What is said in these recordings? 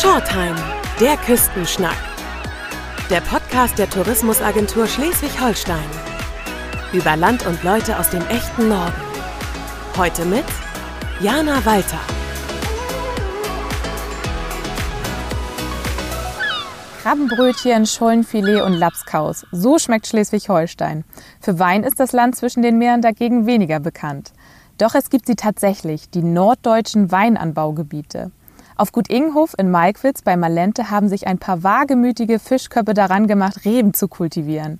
Shortheim, der Küstenschnack. Der Podcast der Tourismusagentur Schleswig-Holstein. Über Land und Leute aus dem echten Norden. Heute mit Jana Walter. Krabbenbrötchen, Schollenfilet und Lapskaus. So schmeckt Schleswig-Holstein. Für Wein ist das Land zwischen den Meeren dagegen weniger bekannt. Doch es gibt sie tatsächlich, die norddeutschen Weinanbaugebiete. Auf Gut Inghof in Malkwitz bei Malente haben sich ein paar wagemütige Fischköppe daran gemacht, Reben zu kultivieren.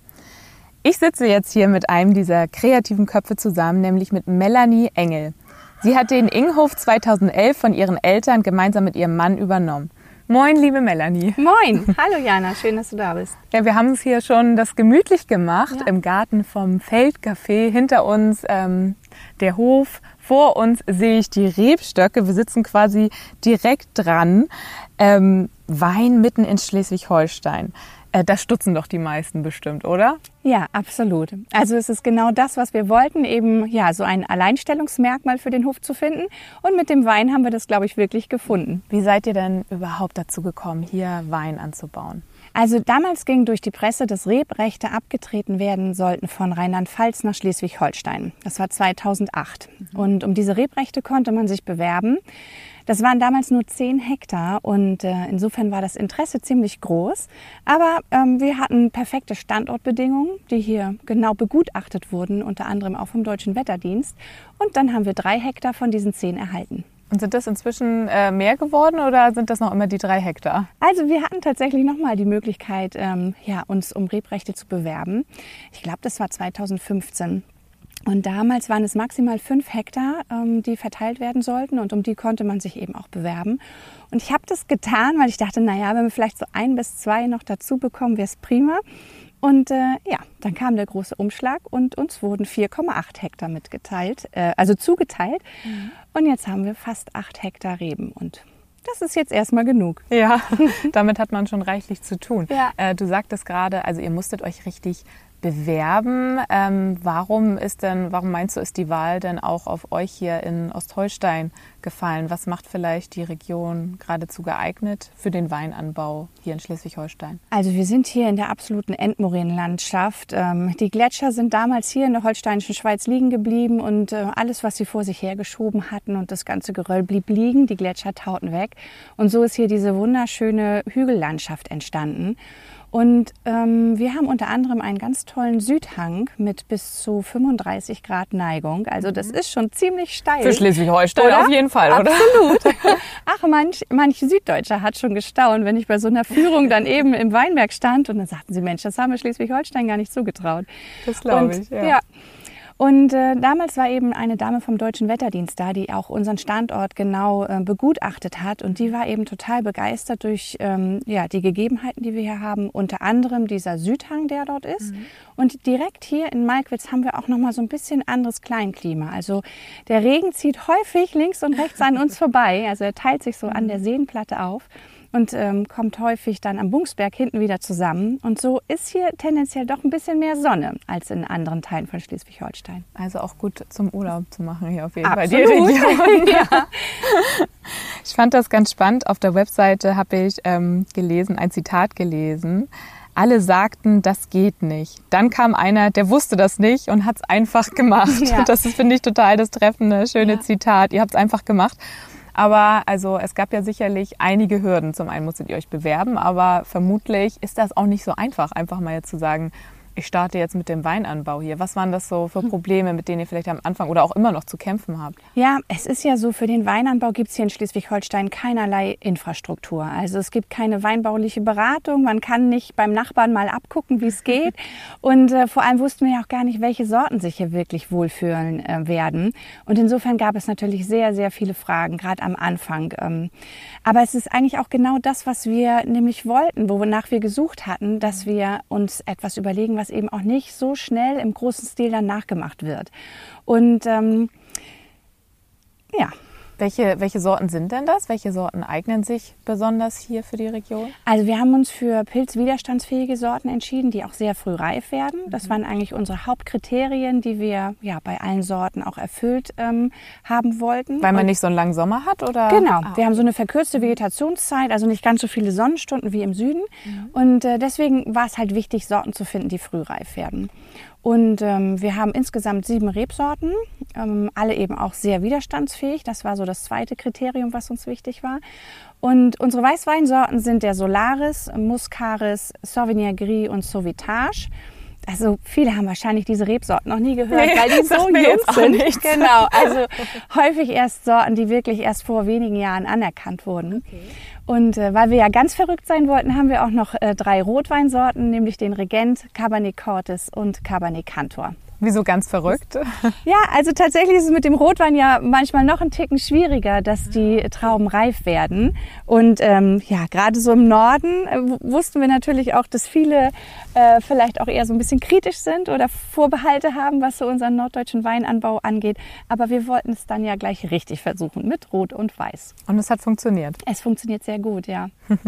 Ich sitze jetzt hier mit einem dieser kreativen Köpfe zusammen, nämlich mit Melanie Engel. Sie hat den Inghof 2011 von ihren Eltern gemeinsam mit ihrem Mann übernommen. Moin, liebe Melanie. Moin. Hallo Jana, schön, dass du da bist. Ja, wir haben es hier schon das gemütlich gemacht Ja. im Garten vom Feldcafé. Hinter uns ähm, der Hof, vor uns sehe ich die Rebstöcke. Wir sitzen quasi direkt dran. Ähm, Wein mitten in Schleswig-Holstein. Äh, das stutzen doch die meisten bestimmt, oder? Ja, absolut. Also es ist genau das, was wir wollten, eben ja so ein Alleinstellungsmerkmal für den Hof zu finden. Und mit dem Wein haben wir das, glaube ich, wirklich gefunden. Wie seid ihr denn überhaupt dazu gekommen, hier Wein anzubauen? Also damals ging durch die Presse, dass Rebrechte abgetreten werden sollten von Rheinland-Pfalz nach Schleswig-Holstein. Das war 2008. Und um diese Rebrechte konnte man sich bewerben. Das waren damals nur 10 Hektar und äh, insofern war das Interesse ziemlich groß. Aber ähm, wir hatten perfekte Standortbedingungen, die hier genau begutachtet wurden, unter anderem auch vom Deutschen Wetterdienst. Und dann haben wir drei Hektar von diesen 10 erhalten. Und sind das inzwischen äh, mehr geworden oder sind das noch immer die drei Hektar? Also wir hatten tatsächlich nochmal die Möglichkeit, ähm, ja, uns um Rebrechte zu bewerben. Ich glaube, das war 2015. Und damals waren es maximal fünf Hektar, ähm, die verteilt werden sollten und um die konnte man sich eben auch bewerben. Und ich habe das getan, weil ich dachte, naja, wenn wir vielleicht so ein bis zwei noch dazu bekommen, wäre es prima. Und äh, ja, dann kam der große Umschlag und uns wurden 4,8 Hektar mitgeteilt, äh, also zugeteilt. Und jetzt haben wir fast acht Hektar Reben und das ist jetzt erstmal genug. Ja, damit hat man schon reichlich zu tun. Ja. Äh, du sagtest gerade, also ihr musstet euch richtig bewerben. Ähm, warum ist denn, warum meinst du, ist die Wahl denn auch auf euch hier in Ostholstein gefallen? Was macht vielleicht die Region geradezu geeignet für den Weinanbau hier in Schleswig-Holstein? Also wir sind hier in der absoluten Endmoränenlandschaft. Ähm, die Gletscher sind damals hier in der holsteinischen Schweiz liegen geblieben und äh, alles, was sie vor sich hergeschoben hatten und das ganze Geröll blieb liegen. Die Gletscher tauten weg und so ist hier diese wunderschöne Hügellandschaft entstanden. Und ähm, wir haben unter anderem einen ganz tollen Südhang mit bis zu 35 Grad Neigung. Also das ist schon ziemlich steil. Für Schleswig-Holstein auf jeden Fall, oder? Absolut. Ach, manch, manch Süddeutscher hat schon gestaunt, wenn ich bei so einer Führung dann eben im Weinberg stand und dann sagten sie, Mensch, das haben wir Schleswig-Holstein gar nicht zugetraut. Das glaube ich, ja. ja. Und äh, damals war eben eine Dame vom Deutschen Wetterdienst da, die auch unseren Standort genau äh, begutachtet hat. Und die war eben total begeistert durch ähm, ja, die Gegebenheiten, die wir hier haben. Unter anderem dieser Südhang, der dort ist. Und direkt hier in Malkwitz haben wir auch nochmal so ein bisschen anderes Kleinklima. Also der Regen zieht häufig links und rechts an uns vorbei. Also er teilt sich so an der Seenplatte auf und ähm, kommt häufig dann am Bungsberg hinten wieder zusammen. Und so ist hier tendenziell doch ein bisschen mehr Sonne als in anderen Teilen von Schleswig-Holstein. Also auch gut zum Urlaub zu machen hier auf jeden Absolut. Fall. Die Region. ja. Ich fand das ganz spannend. Auf der Webseite habe ich ähm, gelesen, ein Zitat gelesen. Alle sagten, das geht nicht. Dann kam einer, der wusste das nicht und hat es einfach gemacht. Ja. Das ist, finde ich, total das treffende, schöne Ja. Zitat. Ihr habt es einfach gemacht. Aber also es gab ja sicherlich einige Hürden. Zum einen musstet ihr euch bewerben, aber vermutlich ist das auch nicht so einfach, einfach mal jetzt zu sagen, ich starte jetzt mit dem Weinanbau hier. Was waren das so für Probleme, mit denen ihr vielleicht am Anfang oder auch immer noch zu kämpfen habt? Ja, es ist ja so, für den Weinanbau gibt es hier in Schleswig-Holstein keinerlei Infrastruktur. Also es gibt keine weinbauliche Beratung, man kann nicht beim Nachbarn mal abgucken, wie es geht. Und äh, vor allem wussten wir ja auch gar nicht, welche Sorten sich hier wirklich wohlfühlen äh, werden. Und insofern gab es natürlich sehr, sehr viele Fragen, gerade am Anfang. Ähm, aber es ist eigentlich auch genau das, was wir nämlich wollten, wonach wir gesucht hatten, dass wir uns etwas überlegen, was eben auch nicht so schnell im großen Stil dann nachgemacht wird. Und ähm, ja, Welche, welche Sorten sind denn das? Welche Sorten eignen sich besonders hier für die Region? Also wir haben uns für pilzwiderstandsfähige Sorten entschieden, die auch sehr früh reif werden. Das waren eigentlich unsere Hauptkriterien, die wir ja bei allen Sorten auch erfüllt ähm, haben wollten. Weil man Und nicht so einen langen Sommer hat, oder? Genau. Ah. Wir haben so eine verkürzte Vegetationszeit, also nicht ganz so viele Sonnenstunden wie im Süden. Mhm. Und äh, deswegen war es halt wichtig, Sorten zu finden, die früh reif werden. Und ähm, wir haben insgesamt sieben Rebsorten, ähm, alle eben auch sehr widerstandsfähig. Das war so das zweite Kriterium, was uns wichtig war. Und unsere Weißweinsorten sind der Solaris, Muscaris, Sauvignon Gris und Sauvitage. Also viele haben wahrscheinlich diese Rebsorten noch nie gehört, nee, weil die so jung sind. Nichts. Genau, also häufig erst Sorten, die wirklich erst vor wenigen Jahren anerkannt wurden. Okay. Und äh, weil wir ja ganz verrückt sein wollten, haben wir auch noch äh, drei Rotweinsorten, nämlich den Regent, Cabernet Cortes und Cabernet Cantor. Wieso ganz verrückt? Ja, also tatsächlich ist es mit dem Rotwein ja manchmal noch ein Ticken schwieriger, dass die Trauben reif werden. Und ähm, ja, gerade so im Norden äh, wussten wir natürlich auch, dass viele äh, vielleicht auch eher so ein bisschen kritisch sind oder Vorbehalte haben, was so unseren norddeutschen Weinanbau angeht. Aber wir wollten es dann ja gleich richtig versuchen mit Rot und Weiß. Und es hat funktioniert. Es funktioniert sehr gut, ja.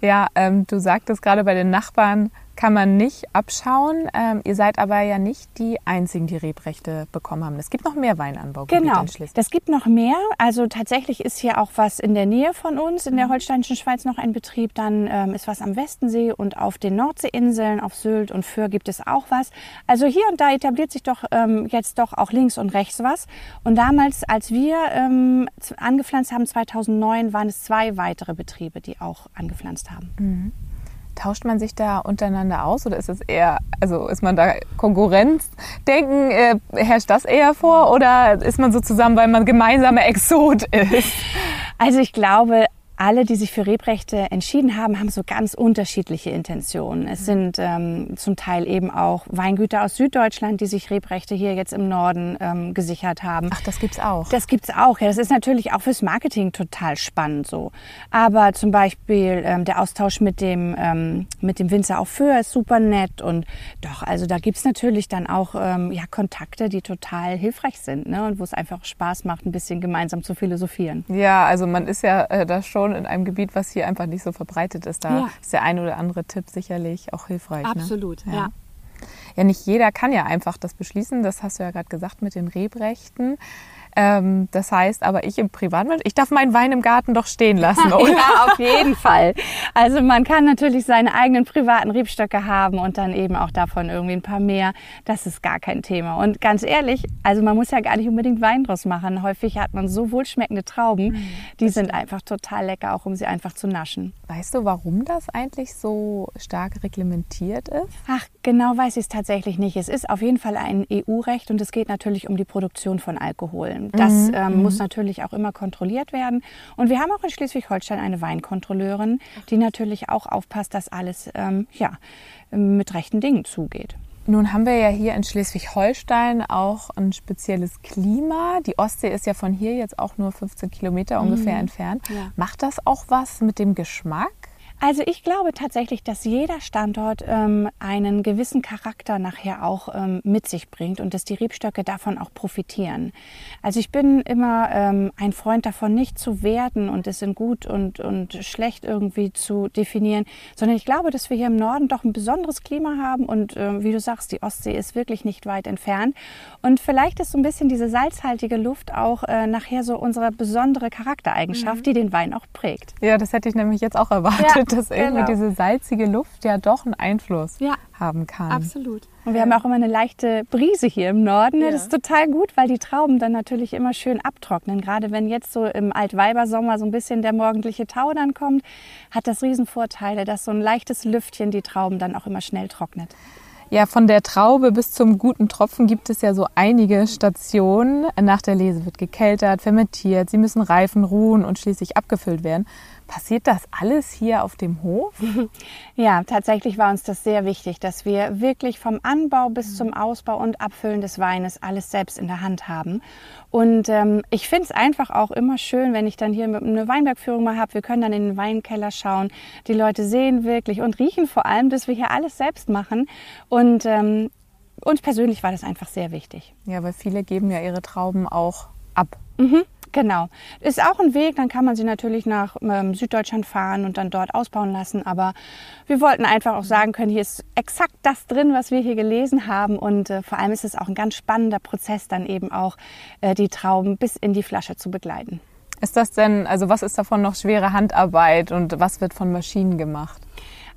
ja, ähm, du sagtest gerade bei den Nachbarn, kann man nicht abschauen. Ähm, ihr seid aber ja nicht die Einzigen, die Rebrechte bekommen haben. Es gibt noch mehr Weinanbaugebiete genau. in Schleswig. Das gibt noch mehr. Also tatsächlich ist hier auch was in der Nähe von uns, in der mhm. holsteinischen Schweiz noch ein Betrieb. Dann ähm, ist was am Westensee und auf den Nordseeinseln, auf Sylt und Föhr gibt es auch was. Also hier und da etabliert sich doch ähm, jetzt doch auch links und rechts was. Und damals, als wir ähm, angepflanzt haben, 2009, waren es zwei weitere Betriebe, die auch angepflanzt haben. Mhm. Tauscht man sich da untereinander aus oder ist es eher, also ist man da Konkurrenzdenken, äh, herrscht das eher vor oder ist man so zusammen, weil man gemeinsamer Exot ist? Also ich glaube, alle, die sich für Rebrechte entschieden haben, haben so ganz unterschiedliche Intentionen. Es sind ähm, zum Teil eben auch Weingüter aus Süddeutschland, die sich Rebrechte hier jetzt im Norden ähm, gesichert haben. Ach, das gibt's auch. Das gibt's auch. Ja, das ist natürlich auch fürs Marketing total spannend so. Aber zum Beispiel ähm, der Austausch mit dem ähm, mit dem Winzer auf Föhr ist super nett und doch, also da gibt's natürlich dann auch ähm, ja Kontakte, die total hilfreich sind ne? und wo es einfach Spaß macht, ein bisschen gemeinsam zu philosophieren. Ja, also man ist ja äh, da schon schon in einem Gebiet, was hier einfach nicht so verbreitet ist. Da ja. ist der ein oder andere Tipp sicherlich auch hilfreich. Ne? Absolut, ne? ja. ja. Ja, nicht jeder kann ja einfach das beschließen. Das hast du ja gerade gesagt mit den Rebrechten. Ähm, das heißt aber ich im Privatmensch, ich darf meinen Wein im Garten doch stehen lassen, oder? ja, auf jeden Fall. Also man kann natürlich seine eigenen privaten Rebstöcke haben und dann eben auch davon irgendwie ein paar mehr. Das ist gar kein Thema. Und ganz ehrlich, also man muss ja gar nicht unbedingt Wein draus machen. Häufig hat man so wohlschmeckende Trauben, mhm, die sind einfach total lecker, auch um sie einfach zu naschen. Weißt du, warum das eigentlich so stark reglementiert ist? Ach, genau weiß ich es tatsächlich nicht. Es ist auf jeden Fall ein EU-Recht und es geht natürlich um die Produktion von Alkohol. Das mhm. ähm, mhm. muss natürlich auch immer kontrolliert werden. Und wir haben auch in Schleswig-Holstein eine Weinkontrolleurin, die natürlich auch aufpasst, dass alles ähm, ja, mit rechten Dingen zugeht. Nun haben wir ja hier in Schleswig-Holstein auch ein spezielles Klima. Die Ostsee ist ja von hier jetzt auch nur 15 Kilometer ungefähr mhm. entfernt. Ja. Macht das auch was mit dem Geschmack? Also ich glaube tatsächlich, dass jeder Standort ähm, einen gewissen Charakter nachher auch ähm, mit sich bringt und dass die Rebstöcke davon auch profitieren. Also ich bin immer ähm, ein Freund davon, nicht zu werten und es in gut und, und schlecht irgendwie zu definieren, sondern ich glaube, dass wir hier im Norden doch ein besonderes Klima haben und äh, wie du sagst, die Ostsee ist wirklich nicht weit entfernt. Und vielleicht ist so ein bisschen diese salzhaltige Luft auch äh, nachher so unsere besondere Charaktereigenschaft, mhm. die den Wein auch prägt. Ja, das hätte ich nämlich jetzt auch erwartet. Ja dass irgendwie genau. diese salzige Luft ja doch einen Einfluss ja, haben kann. Absolut. Und wir haben auch immer eine leichte Brise hier im Norden. Ja. Das ist total gut, weil die Trauben dann natürlich immer schön abtrocknen. Gerade wenn jetzt so im Altweibersommer so ein bisschen der morgendliche Tau dann kommt, hat das Riesenvorteile, dass so ein leichtes Lüftchen die Trauben dann auch immer schnell trocknet. Ja, von der Traube bis zum guten Tropfen gibt es ja so einige Stationen. Nach der Lese wird gekeltert, fermentiert, sie müssen reifen, ruhen und schließlich abgefüllt werden. Passiert das alles hier auf dem Hof? Ja, tatsächlich war uns das sehr wichtig, dass wir wirklich vom Anbau bis zum Ausbau und Abfüllen des Weines alles selbst in der Hand haben. Und ähm, ich finde es einfach auch immer schön, wenn ich dann hier eine Weinbergführung mal habe. Wir können dann in den Weinkeller schauen. Die Leute sehen wirklich und riechen vor allem, dass wir hier alles selbst machen. Und ähm, uns persönlich war das einfach sehr wichtig. Ja, weil viele geben ja ihre Trauben auch ab. Mhm. Genau. Ist auch ein Weg, dann kann man sie natürlich nach ähm, Süddeutschland fahren und dann dort ausbauen lassen. Aber wir wollten einfach auch sagen können, hier ist exakt das drin, was wir hier gelesen haben. Und äh, vor allem ist es auch ein ganz spannender Prozess, dann eben auch äh, die Trauben bis in die Flasche zu begleiten. Ist das denn, also was ist davon noch schwere Handarbeit und was wird von Maschinen gemacht?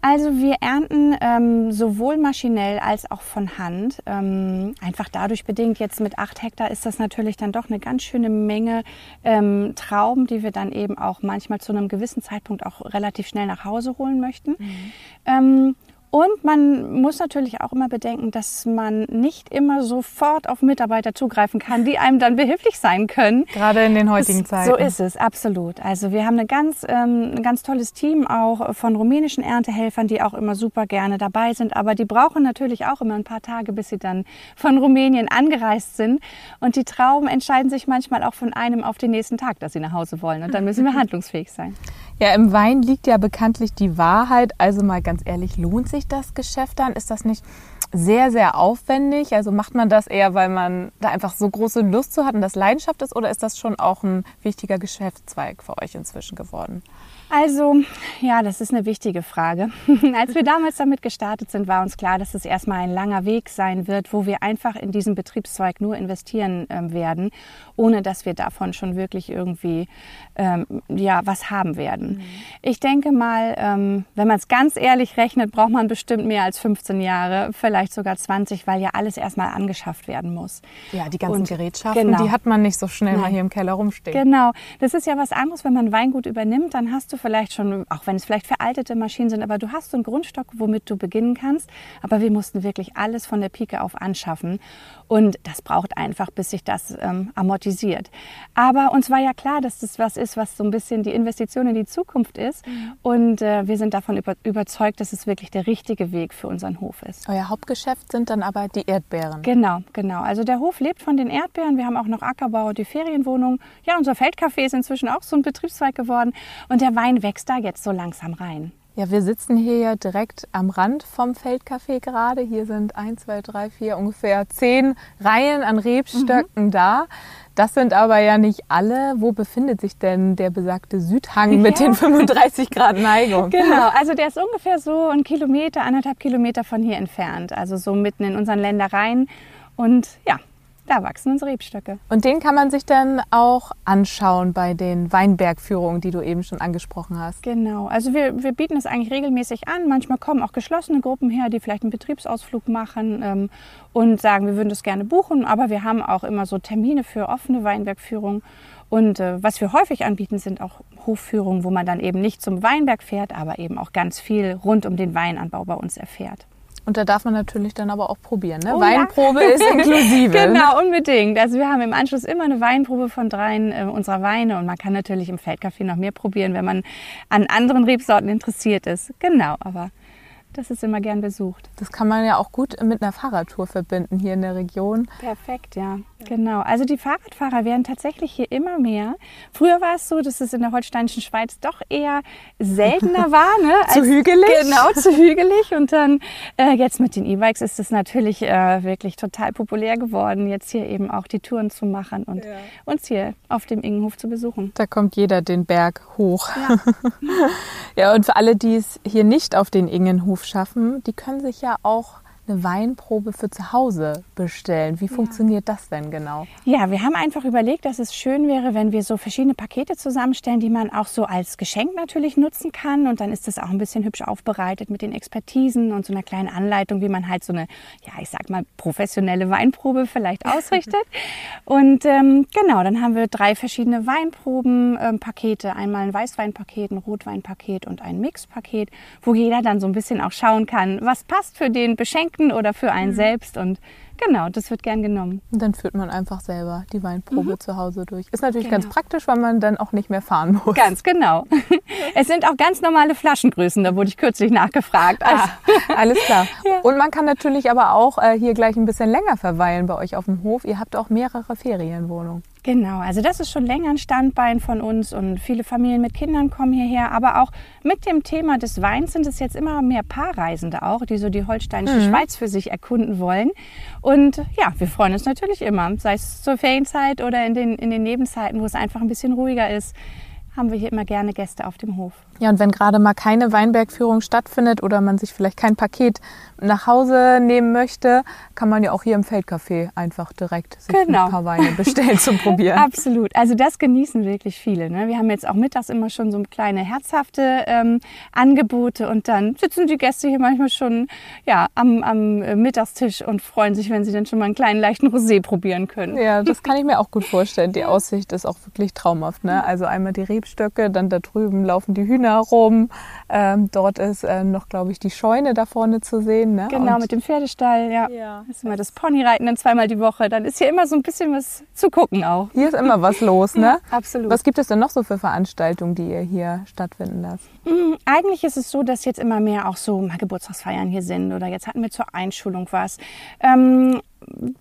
Also wir ernten ähm, sowohl maschinell als auch von Hand. Ähm, einfach dadurch bedingt, jetzt mit acht Hektar ist das natürlich dann doch eine ganz schöne Menge ähm, Trauben, die wir dann eben auch manchmal zu einem gewissen Zeitpunkt auch relativ schnell nach Hause holen möchten. Mhm. Und man muss natürlich auch immer bedenken, dass man nicht immer sofort auf Mitarbeiter zugreifen kann, die einem dann behilflich sein können. Gerade in den heutigen Zeiten. So ist es, absolut. Also wir haben eine ganz, ähm, ein ganz tolles Team auch von rumänischen Erntehelfern, die auch immer super gerne dabei sind. Aber die brauchen natürlich auch immer ein paar Tage, bis sie dann von Rumänien angereist sind. Und die Trauben entscheiden sich manchmal auch von einem auf den nächsten Tag, dass sie nach Hause wollen. Und dann müssen wir handlungsfähig sein. Ja, im Wein liegt ja bekanntlich die Wahrheit. Also mal ganz ehrlich, lohnt sich das Geschäft dann? Ist das nicht sehr, sehr aufwendig? Also macht man das eher, weil man da einfach so große Lust zu hat und das Leidenschaft ist? Oder ist das schon auch ein wichtiger Geschäftszweig für euch inzwischen geworden? Also, ja, das ist eine wichtige Frage. Als wir damals damit gestartet sind, war uns klar, dass es erstmal ein langer Weg sein wird, wo wir einfach in diesen Betriebszweig nur investieren ähm, werden, ohne dass wir davon schon wirklich irgendwie ähm, ja, was haben werden. Mhm. Ich denke mal, ähm, wenn man es ganz ehrlich rechnet, braucht man bestimmt mehr als 15 Jahre, vielleicht sogar 20, weil ja alles erstmal angeschafft werden muss. Ja, die ganzen Und, Gerätschaften, genau. die hat man nicht so schnell Nein. mal hier im Keller rumstehen. Genau. Das ist ja was anderes, wenn man Weingut übernimmt, dann hast du vielleicht schon, auch wenn es vielleicht veraltete Maschinen sind, aber du hast so einen Grundstock, womit du beginnen kannst. Aber wir mussten wirklich alles von der Pike auf anschaffen. Und das braucht einfach, bis sich das ähm, amortisiert. Aber uns war ja klar, dass das was ist, was so ein bisschen die Investition in die Zukunft ist. Mhm. Und äh, wir sind davon über, überzeugt, dass es wirklich der richtige Weg für unseren Hof ist. Euer Hauptgeschäft sind dann aber die Erdbeeren. Genau, genau. Also der Hof lebt von den Erdbeeren. Wir haben auch noch Ackerbau, die Ferienwohnung. Ja, unser Feldcafé ist inzwischen auch so ein Betriebszweig geworden. Und der Wein wächst da jetzt so langsam rein. Ja, wir sitzen hier ja direkt am Rand vom Feldcafé gerade. Hier sind ein, zwei, drei, vier, ungefähr zehn Reihen an Rebstöcken mhm. da. Das sind aber ja nicht alle. Wo befindet sich denn der besagte Südhang mit ja. den 35 Grad Neigung? Genau, also der ist ungefähr so ein Kilometer, anderthalb Kilometer von hier entfernt. Also so mitten in unseren Ländereien. Und ja, da wachsen unsere Rebstöcke. Und den kann man sich dann auch anschauen bei den Weinbergführungen, die du eben schon angesprochen hast. Genau. Also wir, wir bieten es eigentlich regelmäßig an. Manchmal kommen auch geschlossene Gruppen her, die vielleicht einen Betriebsausflug machen ähm, und sagen, wir würden das gerne buchen. Aber wir haben auch immer so Termine für offene Weinbergführungen. Und äh, was wir häufig anbieten, sind auch Hofführungen, wo man dann eben nicht zum Weinberg fährt, aber eben auch ganz viel rund um den Weinanbau bei uns erfährt. Und da darf man natürlich dann aber auch probieren. Ne? Oh, Weinprobe ja. ist inklusive. genau, unbedingt. Also wir haben im Anschluss immer eine Weinprobe von dreien äh, unserer Weine und man kann natürlich im Feldcafé noch mehr probieren, wenn man an anderen Rebsorten interessiert ist. Genau, aber das ist immer gern besucht. Das kann man ja auch gut mit einer Fahrradtour verbinden hier in der Region. Perfekt, ja. Genau. Also die Fahrradfahrer werden tatsächlich hier immer mehr. Früher war es so, dass es in der holsteinischen Schweiz doch eher seltener war. Ne? zu als, hügelig? Genau, zu hügelig. Und dann äh, jetzt mit den E-Bikes ist es natürlich äh, wirklich total populär geworden, jetzt hier eben auch die Touren zu machen und ja. uns hier auf dem Ingenhof zu besuchen. Da kommt jeder den Berg hoch. Ja, ja und für alle, die es hier nicht auf den Ingenhof schaffen, die können sich ja auch eine Weinprobe für zu Hause bestellen. Wie funktioniert ja. das denn genau? Ja, wir haben einfach überlegt, dass es schön wäre, wenn wir so verschiedene Pakete zusammenstellen, die man auch so als Geschenk natürlich nutzen kann. Und dann ist das auch ein bisschen hübsch aufbereitet mit den Expertisen und so einer kleinen Anleitung, wie man halt so eine, ja, ich sag mal, professionelle Weinprobe vielleicht ausrichtet. und ähm, genau, dann haben wir drei verschiedene Weinprobenpakete. Ähm, Einmal ein Weißweinpaket, ein Rotweinpaket und ein Mixpaket, wo jeder dann so ein bisschen auch schauen kann, was passt für den Beschenkten Produkten oder für einen mhm. selbst. Und genau, das wird gern genommen. Und dann führt man einfach selber die Weinprobe mhm. zu Hause durch. Ist natürlich genau. ganz praktisch, weil man dann auch nicht mehr fahren muss. Ganz genau. es sind auch ganz normale Flaschengrößen, da wurde ich kürzlich nachgefragt. Ah, alles klar. Ja. Und man kann natürlich aber auch äh, hier gleich ein bisschen länger verweilen bei euch auf dem Hof. Ihr habt auch mehrere Ferienwohnungen. Genau, also das ist schon länger ein Standbein von uns und viele Familien mit Kindern kommen hierher. Aber auch mit dem Thema des Weins sind es jetzt immer mehr Paarreisende auch, die so die holsteinische mhm. Schweiz für sich erkunden wollen. Und ja, wir freuen uns natürlich immer, sei es zur Ferienzeit oder in den, in den Nebenzeiten, wo es einfach ein bisschen ruhiger ist haben wir hier immer gerne Gäste auf dem Hof. Ja, und wenn gerade mal keine Weinbergführung stattfindet oder man sich vielleicht kein Paket nach Hause nehmen möchte, kann man ja auch hier im Feldcafé einfach direkt sich genau. ein paar Weine bestellen zum Probieren. Absolut. Also das genießen wirklich viele. Ne? Wir haben jetzt auch mittags immer schon so kleine herzhafte ähm, Angebote und dann sitzen die Gäste hier manchmal schon ja, am, am Mittagstisch und freuen sich, wenn sie dann schon mal einen kleinen leichten Rosé probieren können. Ja, das kann ich mir auch gut vorstellen. Die Aussicht ist auch wirklich traumhaft. Ne? Also einmal die Rebstöcke, dann da drüben laufen die Hühner Hühner rum. Ähm, dort ist äh, noch, glaube ich, die Scheune da vorne zu sehen. Ne? Genau, Und mit dem Pferdestall, ja. ja. Das ist immer das Ponyreiten dann zweimal die Woche. Dann ist hier immer so ein bisschen was zu gucken auch. Hier ist immer was los, ne? Ja, absolut. Was gibt es denn noch so für Veranstaltungen, die ihr hier stattfinden lasst? Mhm, eigentlich ist es so, dass jetzt immer mehr auch so mal Geburtstagsfeiern hier sind oder jetzt hatten wir zur Einschulung was. Ähm,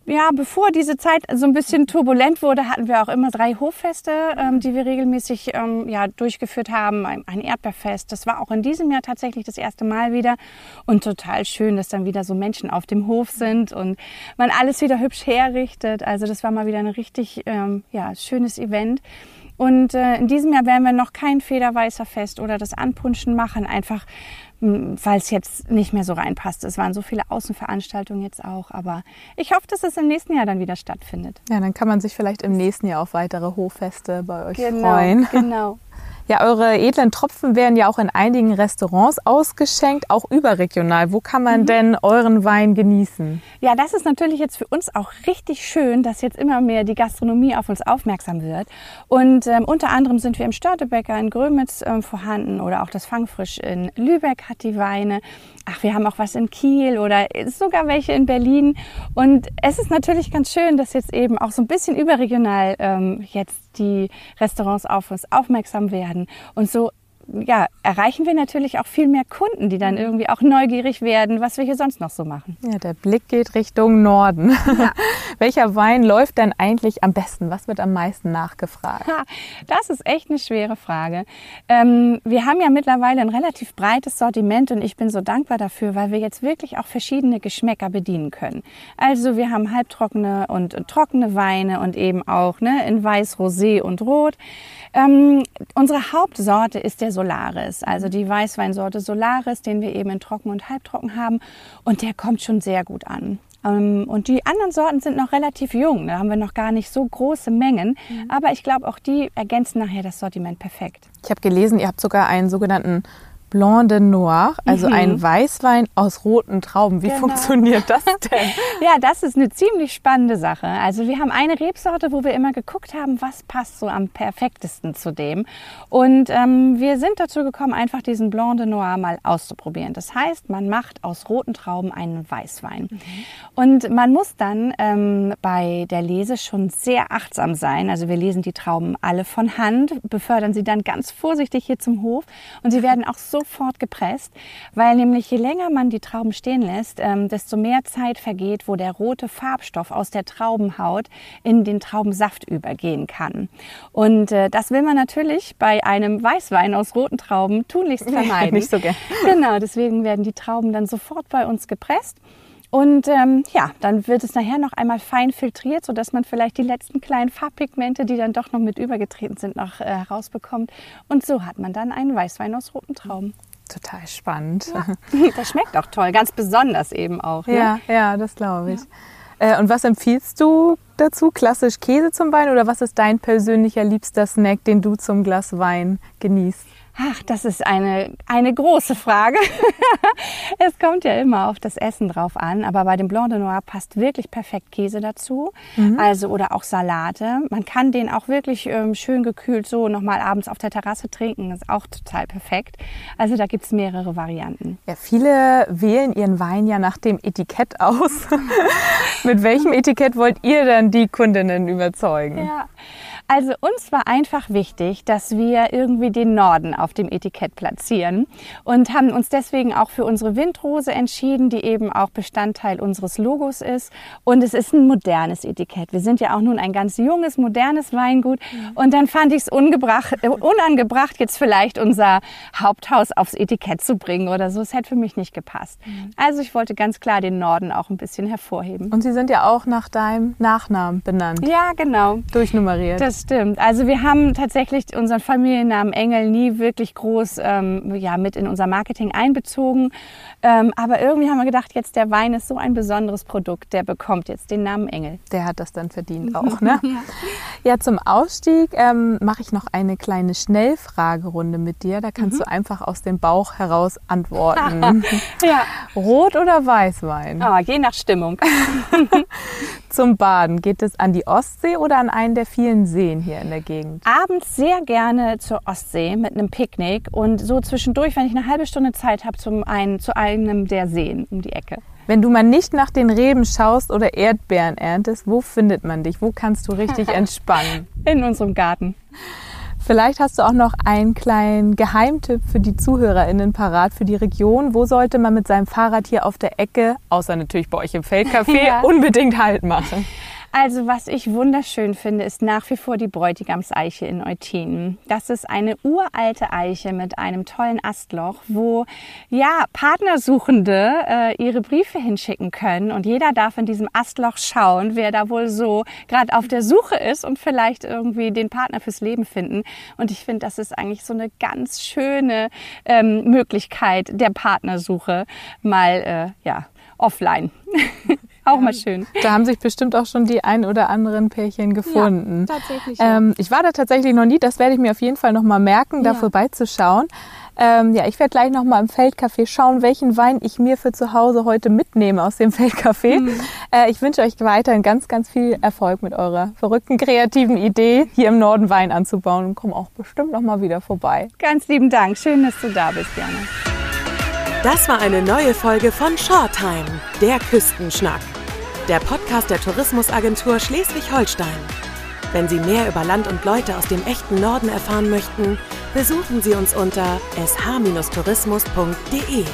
ja, bevor diese Zeit so ein bisschen turbulent wurde, hatten wir auch immer drei Hoffeste, ähm, die wir regelmäßig ähm, ja, durchgeführt haben. Ein, ein, Erdbeerfest, das war auch in diesem Jahr tatsächlich das erste Mal wieder. Und total schön, dass dann wieder so Menschen auf dem Hof sind und man alles wieder hübsch herrichtet. Also das war mal wieder ein richtig ähm, ja, schönes Event. Und äh, in diesem Jahr werden wir noch kein Federweißer Fest oder das Anpunschen machen, einfach weil es jetzt nicht mehr so reinpasst. Es waren so viele Außenveranstaltungen jetzt auch, aber ich hoffe, dass es im nächsten Jahr dann wieder stattfindet. Ja, dann kann man sich vielleicht im nächsten Jahr auf weitere Hoffeste bei euch genau, freuen. Genau. Ja, eure edlen Tropfen werden ja auch in einigen Restaurants ausgeschenkt, auch überregional. Wo kann man mhm. denn euren Wein genießen? Ja, das ist natürlich jetzt für uns auch richtig schön, dass jetzt immer mehr die Gastronomie auf uns aufmerksam wird. Und ähm, unter anderem sind wir im Störtebäcker in Grömitz ähm, vorhanden oder auch das Fangfrisch in Lübeck hat die Weine. Ach, wir haben auch was in Kiel oder sogar welche in Berlin. Und es ist natürlich ganz schön, dass jetzt eben auch so ein bisschen überregional ähm, jetzt die Restaurants auf uns aufmerksam werden. Und so ja, erreichen wir natürlich auch viel mehr Kunden, die dann irgendwie auch neugierig werden, was wir hier sonst noch so machen. Ja, der Blick geht Richtung Norden. Ja. Welcher Wein läuft denn eigentlich am besten? Was wird am meisten nachgefragt? Ha, das ist echt eine schwere Frage. Ähm, wir haben ja mittlerweile ein relativ breites Sortiment und ich bin so dankbar dafür, weil wir jetzt wirklich auch verschiedene Geschmäcker bedienen können. Also wir haben halbtrockene und trockene Weine und eben auch ne, in Weiß, Rosé und Rot. Ähm, unsere Hauptsorte ist der Solaris, also die Weißweinsorte Solaris, den wir eben in Trocken und Halbtrocken haben. Und der kommt schon sehr gut an. Ähm, und die anderen Sorten sind noch relativ jung, da haben wir noch gar nicht so große Mengen. Mhm. Aber ich glaube, auch die ergänzen nachher das Sortiment perfekt. Ich habe gelesen, ihr habt sogar einen sogenannten Blanc de Noir, also mhm. ein Weißwein aus roten Trauben. Wie genau. funktioniert das denn? ja, das ist eine ziemlich spannende Sache. Also wir haben eine Rebsorte, wo wir immer geguckt haben, was passt so am perfektesten zu dem. Und ähm, wir sind dazu gekommen, einfach diesen Blanc de Noir mal auszuprobieren. Das heißt, man macht aus roten Trauben einen Weißwein. Mhm. Und man muss dann ähm, bei der Lese schon sehr achtsam sein. Also wir lesen die Trauben alle von Hand, befördern sie dann ganz vorsichtig hier zum Hof und sie werden auch so sofort gepresst, weil nämlich je länger man die Trauben stehen lässt, ähm, desto mehr Zeit vergeht, wo der rote Farbstoff aus der Traubenhaut in den Traubensaft übergehen kann. Und äh, das will man natürlich bei einem Weißwein aus roten Trauben tunlichst vermeiden. Nicht so gern. Genau, deswegen werden die Trauben dann sofort bei uns gepresst. Und ähm, ja, dann wird es nachher noch einmal fein filtriert, sodass man vielleicht die letzten kleinen Farbpigmente, die dann doch noch mit übergetreten sind, noch äh, herausbekommt. Und so hat man dann einen Weißwein aus roten Trauben. Total spannend. Ja. Das schmeckt auch toll, ganz besonders eben auch. Ne? Ja, ja, das glaube ich. Ja. Äh, und was empfiehlst du dazu? Klassisch Käse zum Wein oder was ist dein persönlicher liebster Snack, den du zum Glas Wein genießt? Ach, das ist eine, eine große Frage. es kommt ja immer auf das Essen drauf an, aber bei dem Blanc de Noir passt wirklich perfekt Käse dazu, mhm. also oder auch Salate. Man kann den auch wirklich ähm, schön gekühlt so nochmal abends auf der Terrasse trinken, ist auch total perfekt. Also da gibt's mehrere Varianten. Ja, viele wählen ihren Wein ja nach dem Etikett aus. Mit welchem Etikett wollt ihr dann die Kundinnen überzeugen? Ja. Also uns war einfach wichtig, dass wir irgendwie den Norden auf dem Etikett platzieren und haben uns deswegen auch für unsere Windrose entschieden, die eben auch Bestandteil unseres Logos ist. Und es ist ein modernes Etikett. Wir sind ja auch nun ein ganz junges, modernes Weingut. Mhm. Und dann fand ich es äh, unangebracht, jetzt vielleicht unser Haupthaus aufs Etikett zu bringen oder so. Es hätte für mich nicht gepasst. Mhm. Also ich wollte ganz klar den Norden auch ein bisschen hervorheben. Und Sie sind ja auch nach deinem Nachnamen benannt. Ja, genau. Durchnummeriert. Das stimmt. Also wir haben tatsächlich unseren Familiennamen Engel nie wirklich groß ähm, ja, mit in unser Marketing einbezogen. Ähm, aber irgendwie haben wir gedacht, jetzt der Wein ist so ein besonderes Produkt, der bekommt jetzt den Namen Engel. Der hat das dann verdient auch, ne? ja. ja, zum Ausstieg ähm, mache ich noch eine kleine Schnellfragerunde mit dir. Da kannst mhm. du einfach aus dem Bauch heraus antworten. ja. Rot oder Weißwein? Oh, je nach Stimmung. zum Baden geht es an die Ostsee oder an einen der vielen Seen hier in der Gegend? Abends sehr gerne zur Ostsee mit einem Picknick und so zwischendurch, wenn ich eine halbe Stunde Zeit habe, zum einen, zu einem der Seen um die Ecke. Wenn du mal nicht nach den Reben schaust oder Erdbeeren erntest, wo findet man dich? Wo kannst du richtig entspannen? In unserem Garten. Vielleicht hast du auch noch einen kleinen Geheimtipp für die ZuhörerInnen parat für die Region. Wo sollte man mit seinem Fahrrad hier auf der Ecke, außer natürlich bei euch im Feldcafé, ja. unbedingt Halt machen? Also was ich wunderschön finde, ist nach wie vor die Bräutigamseiche in Eutin. Das ist eine uralte Eiche mit einem tollen Astloch, wo ja Partnersuchende äh, ihre Briefe hinschicken können und jeder darf in diesem Astloch schauen, wer da wohl so gerade auf der Suche ist und vielleicht irgendwie den Partner fürs Leben finden. Und ich finde, das ist eigentlich so eine ganz schöne ähm, Möglichkeit der Partnersuche mal äh, ja offline. Auch mal schön. Da haben sich bestimmt auch schon die ein oder anderen Pärchen gefunden. Ja, tatsächlich. Ja. Ähm, ich war da tatsächlich noch nie. Das werde ich mir auf jeden Fall noch mal merken, da ja. vorbeizuschauen. Ähm, ja, ich werde gleich noch mal im Feldcafé schauen, welchen Wein ich mir für zu Hause heute mitnehme aus dem Feldcafé. Mhm. Äh, ich wünsche euch weiterhin ganz, ganz viel Erfolg mit eurer verrückten, kreativen Idee, hier im Norden Wein anzubauen und komme auch bestimmt noch mal wieder vorbei. Ganz lieben Dank. Schön, dass du da bist, Jana. Das war eine neue Folge von Shorttime, der Küstenschnack. Der Podcast der Tourismusagentur Schleswig-Holstein. Wenn Sie mehr über Land und Leute aus dem echten Norden erfahren möchten, besuchen Sie uns unter sh-tourismus.de.